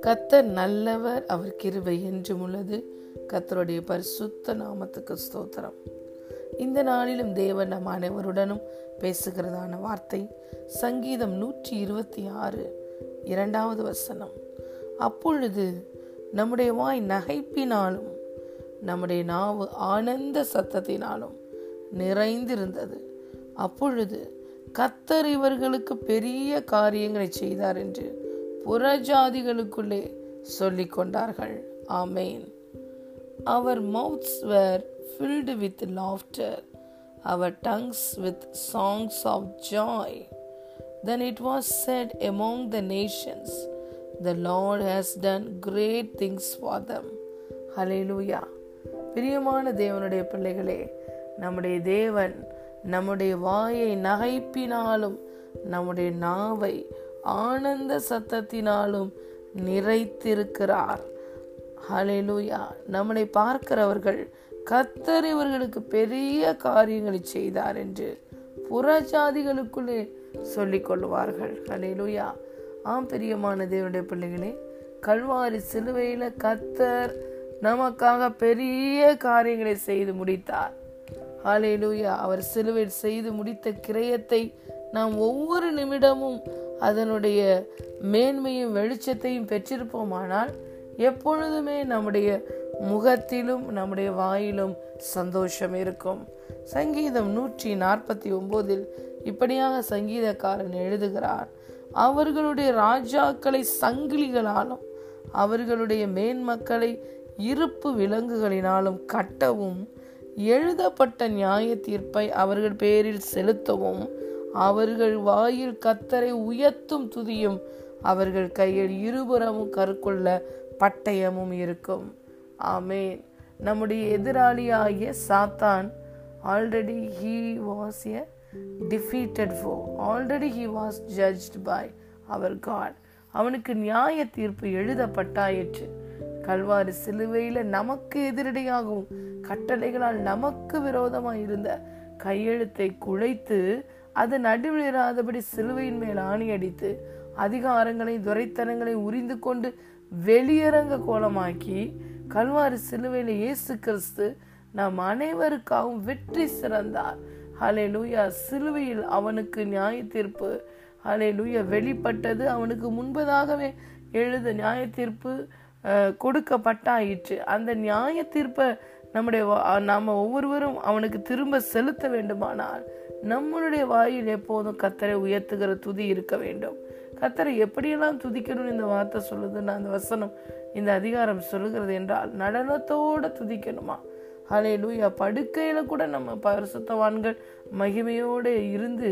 கத்தர் நல்லவர் அவர் கிருவை என்றும் உள்ளது. கத்தருடைய பரிசுத்த நாமத்துக்கு ஸ்தோத்திரம். இந்த நாளிலும் தேவன் நம் அனைவருடனும் பேசுகிறதான வார்த்தை சங்கீதம் நூற்றி இருபத்தி ஆறு இரண்டாவது வசனம். அப்பொழுது நம்முடைய வாய் நகைப்பினாலும் நம்முடைய நாவு ஆனந்த சத்தத்தினாலும் நிறைந்திருந்தது. அப்பொழுது கத்தர் இவர்களுக்கு பெரிய காரியங்களை செய்தார் என்று புறஜாதிகளுக்குள்ளே சொல்லிக் கொண்டார்கள். ஆமேன். Our mouths were filled with laughter our tongues with songs of joy then it was said among the nations the Lord has done great things for them hallelujah பிரியமான தேவனுடைய பிள்ளைகளே நம்முடைய தேவன் நம்முடைய வாயை நகைப்பினாலும் நம்முடைய நாவை ஆனந்த சத்தத்தினாலும் நிறைத்திருக்கிறார். ஹலெலுயா நம்மளை பார்க்கிறவர்கள் கத்தர் இவர்களுக்கு பெரிய காரியங்களை செய்தார் என்று புறஜாதிகளுக்குள்ளே சொல்லிக் கொள்வார்கள். ஹலெலுயா ஆம் பிரியமான தேவனுடைய பிள்ளைகளே கல்வாரி சிலுவையில கத்தர் நமக்காக பெரிய காரியங்களை செய்து முடித்தார். ஹாலேலூயா அவர் சிலுவையில் செய்து முடித்த கிரயத்தை நாம் ஒவ்வொரு நிமிடமும் அதனுடைய மேன்மையும் வெளிச்சத்தையும் பெற்றிருப்போமானால் எப்பொழுதுமே நம்முடைய முகத்திலும் நம்முடைய வாயிலும் சந்தோஷம் இருக்கும். சங்கீதம் நூற்றி நாற்பத்தி ஒன்பதில் இப்படியாக சங்கீதக்காரன் எழுதுகிறார் அவர்களுடைய ராஜாக்களை சங்கிலிகளாலும் அவர்களுடைய மேன்மக்களை இருப்பு விலங்குகளினாலும் கட்டவும் எழுதப்பட்ட நியாய தீர்ப்பை அவர்கள் பேரில் செலுத்தவும் அவர்கள் வாயில் கத்தரை உயர்த்தும் துதியும் அவர்கள் கையில் இருபுறமும் கருக்குள்ள பட்டயமும் இருக்கும். ஆமேன். நம்முடைய எதிராளியாகிய சாத்தான் already he was a defeated foe already he was judged by our God அவனுக்கு நியாய தீர்ப்பு எழுதப்பட்டாயிற்று. கல்வாரி சிலுவையில் நமக்கு எதிரடியாகவும் கட்டளைகளால் நமக்கு விரோதமாக இருந்த கையெழுத்தை குழைத்து அது நடுவில் இராதபடி சிலுவையின் மேல் ஆணியடித்து அதிகாரங்களை துரைத்தனங்களை உரிந்து கொண்டு வெளியரங்க கோலமாக்கி கல்வாரி சிலுவையில் இயேசு கிறிஸ்து நாம் அனைவருக்காகவும் வெற்றி சிறந்தார். ஹலே லூயா சிலுவையில் அவனுக்கு நியாய தீர்ப்பு ஹலே லூயா வெளிப்பட்டது அவனுக்கு முன்பதாகவே எழுத நியாய தீர்ப்பு கொடுக்கப்பட்டாயிற்று. அந்த நியாய தீர்ப்பை நம்முடைய நாம் ஒவ்வொருவரும் அவனுக்கு திரும்ப செலுத்த வேண்டுமானால் நம்மளுடைய வாயில் எப்போதும் கத்தரை உயர்த்துகிற துதி இருக்க வேண்டும். கத்தரை எப்படியெல்லாம் துதிக்கணும்னு இந்த வார்த்தை சொல்லுதுன்னு அந்த வசனம் இந்த அதிகாரம் சொல்லுகிறது என்றால் நடனத்தோட துதிக்கணுமா? ஹலே லூயா படுக்கையில கூட நம்ம பரிசுத்தவான்கள் மகிமையோடு இருந்து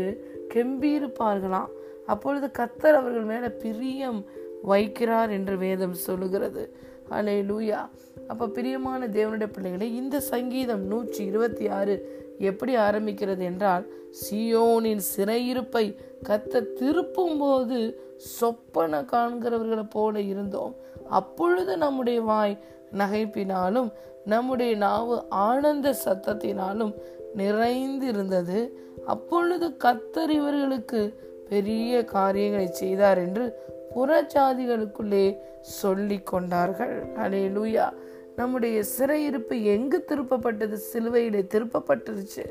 கெம்பியிருப்பார்களாம். அப்பொழுது கத்தர் அவர்கள் மேல பிரியம் வைக்கிறார் என்று வேதம் சொல்லுகிறது. ஹலே லூயா அப்ப பிரியமான தேவனுடைய பிள்ளைகளை இந்த சங்கீதம் நூற்றி இருபத்தி ஆறு எப்படி ஆரம்பிக்கிறது என்றால் சியோனின் சிறையிருப்பை கத்த திருப்பும் போது சொப்பன காண்கிறவர்களை போல இருந்தோம். அப்பொழுது நம்முடைய வாய் நகைப்பினாலும் நம்முடைய நாவு ஆனந்த சத்தத்தினாலும் நிறைந்து இருந்தது அப்பொழுது கத்தர் இவர்களுக்கு பெரிய காரியங்களை செய்தார் என்று புறஜாதிகளுக்குள்ளே சொல்லி கொண்டார்கள். அலே லூயா நம்முடைய சிறையிருப்பு எங்கு திருப்பப்பட்டது? சிலுவையிலே திருப்பப்பட்டுருச்சு.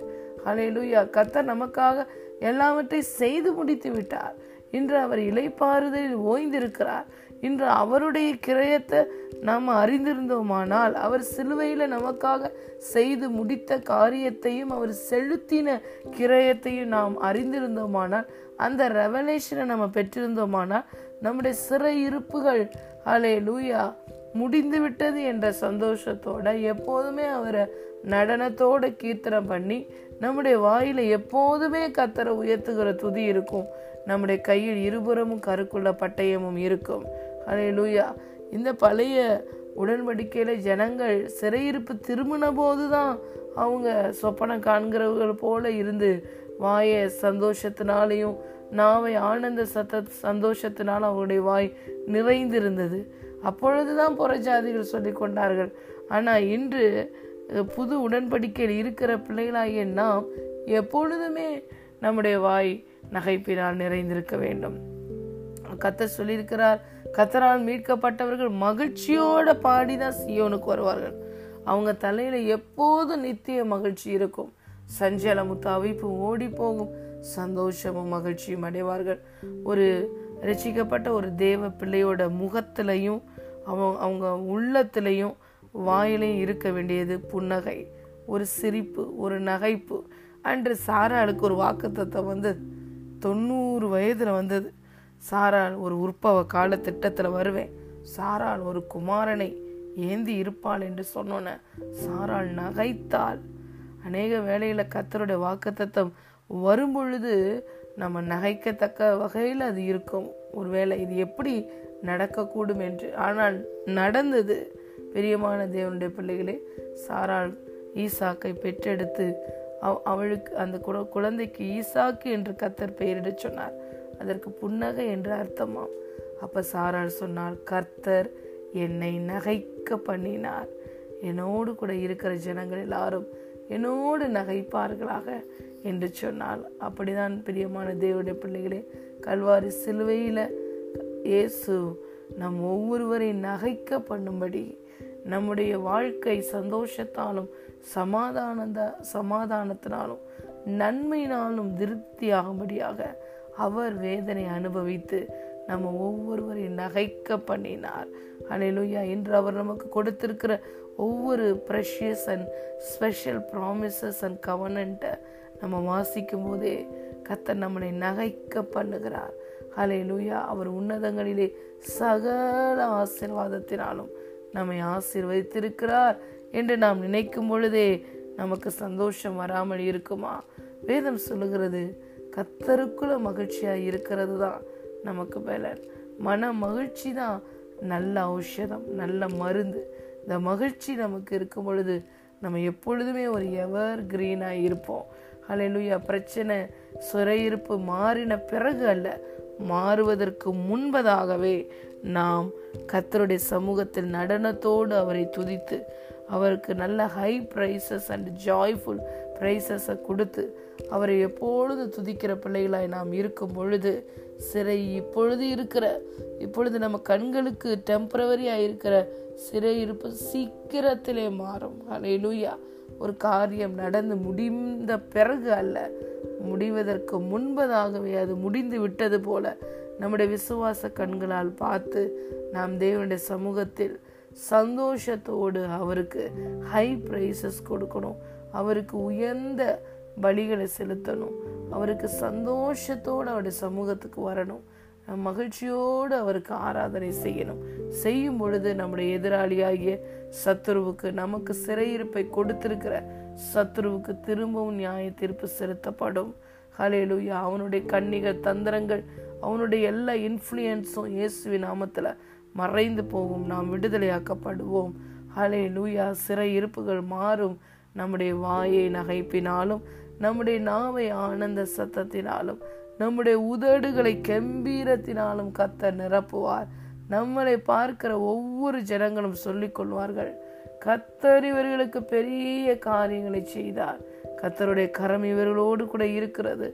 அலே லூயா கத்தர் நமக்காக எல்லாவற்றையும் செய்து முடித்து விட்டார். இன்று அவர் இலைப்பாறுதலில் ஓய்ந்திருக்கிறார். இன்று அவருடைய கிரயத்தை நாம் அறிந்திருந்தோமானால் அவர் சிலுவையில் நமக்காக செய்து முடித்த காரியத்தையும் அவர் செலுத்தின கிரயத்தையும் நாம் அறிந்திருந்தோமானால் அந்த ரெவலேஷனை நம்ம பெற்றிருந்தோமானால் நம்முடைய சிறை இருப்புகள் அலே லூயா முடிந்து விட்டது என்ற சந்தோஷத்தோட எப்போதுமே அவரை நடனத்தோட கீர்த்தனம் பண்ணி நம்முடைய வாயில எப்போதுமே கத்தரை உயர்த்துகிற துதி இருக்கும். நம்முடைய கையில் இருபுறமும் கருக்குள்ள பட்டயமும் இருக்கும். அலே லூயா இந்த பழைய உடன்படிக்கையில ஜனங்கள் சிறையிருப்பு திரும்பின போதுதான் அவங்க சொப்பனம் காண்கிறவர்கள் போல இருந்து வாய சந்தோஷத்தினாலையும் நாவை ஆனந்த சத்த சந்தோஷத்தினால் அவருடைய வாய் நிறைந்திருந்தது. அப்பொழுதுதான் புறஜாதிகள் சொல்லி கொண்டார்கள். ஆனா இன்று புது உடன்படிக்கையில் இருக்கிற பிள்ளைகளாகிய நாம் எப்பொழுதுமே நம்முடைய வாய் நகைப்பினால் நிறைந்திருக்க வேண்டும். கத்தர் சொல்லியிருக்கிறார் கத்தரால் மீட்கப்பட்டவர்கள் மகிழ்ச்சியோட பாடிதான் சியோனுக்கு வருவார்கள். அவங்க தலையில எப்போதும் நித்திய மகிழ்ச்சி இருக்கும். சஞ்சலமுத்து அவிப்பு ஓடி போகும் சந்தோஷமும் மகிழ்ச்சியும் அடைவார்கள். ஒரு ரசிக்கப்பட்ட ஒரு தேவ பிள்ளையோட முகத்திலையும் அவங்க அவங்க உள்ளத்திலையும் வாயிலையும் இருக்க வேண்டியது புன்னகை. ஒரு சிரிப்பு ஒரு நகைப்பு. அன்று சாராளுக்கு ஒரு வாக்குத்தத்தம் வந்தது தொண்ணூறு வயதில் வந்தது. சாராள் ஒரு உற்பவ கால திட்டத்தில் வருவேன். சாராள் ஒரு குமாரனை ஏந்தி இருப்பாள் என்று சொன்னோன்ன சாராள் நகைத்தாள். அநேக வேளையில் கத்தருடைய வாக்குத்தத்தம் வரும்பொழுது நம்ம நகைக்கத்தக்க வகையில் அது இருக்கும். ஒருவேளை இது எப்படி நடக்கக்கூடும் என்று. ஆனால் நடந்தது. பிரியமான தேவனுடைய பிள்ளைகளே சாராள் ஈசாக்கை பெற்றெடுத்து அவ- அவளுக்கு அந்த குழ- குழந்தைக்கு ஈசாக்கு என்று கத்தர் பெயரிடச் சொன்னார். அதற்கு புன்னகை என்று அர்த்தமாம். அப்ப சாராள் சொன்னாள் கர்த்தர் என்னை நகைக்க பண்ணினார். என்னோடு கூட இருக்கிற ஜனங்கள் எல்லாரும் என்னோடு நகைப்பார்களாக. என்று சொன்னால் அப்படிதான் பிரியமான தேவனுடைய பிள்ளைகளே கல்வாரி சிலுவையில் இயேசு நம் ஒவ்வொருவரையும் நகைக்க பண்ணும்படி நம்முடைய வாழ்க்கை சந்தோஷத்தாலும் சமாதானத சமாதானத்தினாலும் நன்மையினாலும் திருப்தியாகும்படியாக அவர் வேதனை அனுபவித்து நம்ம ஒவ்வொருவரையும் நகைக்க பண்ணினார். ஹalleluya. இன்று அவர் நமக்கு கொடுத்திருக்கிற ஒவ்வொரு precious and special promises and கவனண்ட்டை நம்ம வாசிக்கும் போதே கத்தர் நம்மளை நகைக்க பண்ணுகிறார். ஹalleluya. அவர் உன்னதங்களிலே சகல ஆசீர்வாதத்தினாலும் நம்மை ஆசிர்வதித்திருக்கிறார் என்று நாம் நினைக்கும் பொழுதே நமக்கு சந்தோஷம் வராமல் இருக்குமா? வேதம் சொல்லுகிறது கத்தருக்குள்ள மகிழ்ச்சியாக இருக்கிறது தான் நமக்கு பலன். மன மகிழ்ச்சி தான் நல்ல ஔஷதம் நல்ல மருந்து. இந்த மகிழ்ச்சி நமக்கு இருக்கும் பொழுது நம்ம எப்பொழுதுமே ஒரு எவர் கிரீனாக இருப்போம். அலையிலுயா பிரச்சனை சிறையிருப்பு மாறின பிறகு அல்ல மாறுவதற்கு முன்பதாகவே நாம் கத்தருடைய சமூகத்தில் நடனத்தோடு அவரை துதித்து அவருக்கு நல்ல ஹை ப்ரைஸஸ் அண்ட் ஜாய்ஃபுல் ப்ரைஸஸை கொடுத்து அவரை எப்பொழுது துதிக்கிற பிள்ளைகளாய் நாம் இருக்கும் பொழுது சிறை இப்பொழுது இருக்கிற இப்பொழுது நம்ம கண்களுக்கு டெம்பரவரியாக இருக்கிற சிறை இருப்பு சீக்கிரத்திலே மாறும். ஹalleluya ஒரு காரியம் நடந்து முடிந்த பிறகு அல்ல முடிவதற்கு முன்பதாகவே அது முடிந்து விட்டது போல நம்முடைய விசுவாச கண்களால் பார்த்து நாம் தேவனுடைய சமூகத்தில் சந்தோஷத்தோடு அவருக்கு ஹை ப்ரைசஸ் கொடுக்கணும். அவருக்கு உயர்ந்த பலிகளை செலுத்தணும். அவருக்கு சந்தோஷத்தோடு அவருடைய சமூகத்துக்கு வரணும். மகிழ்ச்சியோடு அவருக்கு ஆராதனை செய்யணும். செய்யும் பொழுது நம்முடைய எதிராளியாகிய சத்துருவுக்கு நமக்கு சிறையிருப்பை கொடுத்திருக்கிற சத்துருவுக்கு திரும்பவும் நியாய தீர்ப்பு செலுத்தப்படும். ஹலேலுயா அவனுடைய கன்னிகள் தந்திரங்கள் அவனுடைய எல்லா இன்ஃப்ளூயன்ஸும் இயேசுவி நாமத்துல மறைந்து போகும். நாம் விடுதலையாக்கப்படுவோம். ஹலே லூயா சிறை இருப்புகள் மாறும். நம்முடைய வாயை நகைப்பினாலும் நம்முடைய நாவை ஆனந்த சத்தத்தினாலும் நம்முடைய உதடுகளை கம்பீரத்தினாலும் கத்த நிரப்புவார். நம்மளை பார்க்கிற ஒவ்வொரு ஜனங்களும் சொல்லிக் கொள்வார்கள் கத்தர் இவர்களுக்கு பெரிய காரியங்களை செய்தார். கத்தருடைய கரம் இவர்களோடு கூட இருக்கிறது.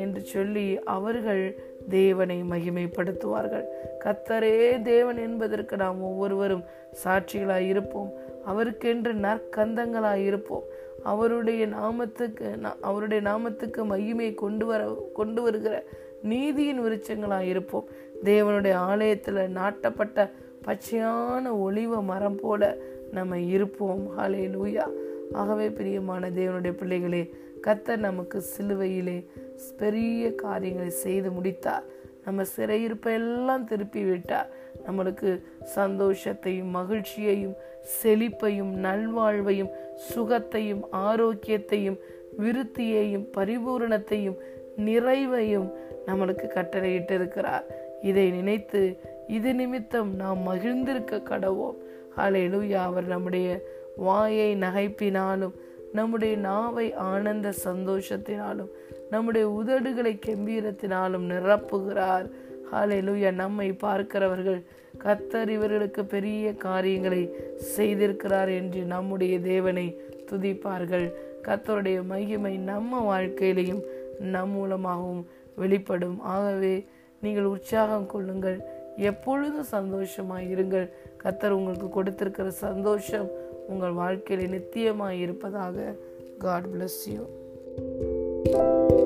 என்று சொல்லி அவர்கள் தேவனை மகிமைப்படுத்துவார்கள். கத்தரே தேவன் என்பதற்கு நாம் ஒவ்வொருவரும் சாட்சிகளாய் இருப்போம். அவருக்கென்று நற்கந்தங்களாய் இருப்போம். அவருடைய நாமத்துக்கு நா- அவருடைய நாமத்துக்கு மகிமை கொண்டு வர கொண்டு வருகிற நீதியின் விருச்சங்களாக இருப்போம். தேவனுடைய ஆலயத்தில் நாட்டப்பட்ட பச்சையான ஒளிவ மரம் போல நம்ம இருப்போம். ஹாலே லூயா ஆகவே பிரியமான தேவனுடைய பிள்ளைகளே கத்தர் நமக்கு சிலுவையிலே பெரிய காரியங்களை செய்து முடித்தார். நம்ம சிறையிருப்பை எல்லாம் திருப்பி விட்டார். நம்மளுக்கு சந்தோஷத்தையும் மகிழ்ச்சியையும் செழிப்பையும் நல்வாழ்வையும் சுகத்தையும் ஆரோக்கியத்தையும் விருத்தியையும் பரிபூரணத்தையும் நிறைவையும் நம்மளுக்கு கட்டளையிட்டு இருக்கிறார் இதை நினைத்து இது நிமித்தம் நாம் மகிழ்ந்திருக்க கடவோம் அலையிலுயா அவர் நம்முடைய வாயை நகைப்பினாலும் நம்முடைய நாவை ஆனந்த சந்தோஷத்தினாலும் நம்முடைய உதடுகளை கம்பீரத்தினாலும் நிரப்புகிறார். ஹாலெலுயா நம்மை பார்க்கிறவர்கள் கத்தர் இவர்களுக்கு பெரிய காரியங்களை செய்திருக்கிறார் என்று நம்முடைய தேவனை துதிப்பார்கள். கத்தருடைய மகிமை நம்ம வாழ்க்கையிலையும் நம் மூலமாகவும் வெளிப்படும். ஆகவே நீங்கள் உற்சாகம் கொள்ளுங்கள். எப்பொழுதும் சந்தோஷமாக இருங்கள். கத்தர் உங்களுக்கு கொடுத்திருக்கிற சந்தோஷம் உங்கள் வாழ்க்கையில் நித்தியமாக இருப்பதாக God bless you thank you.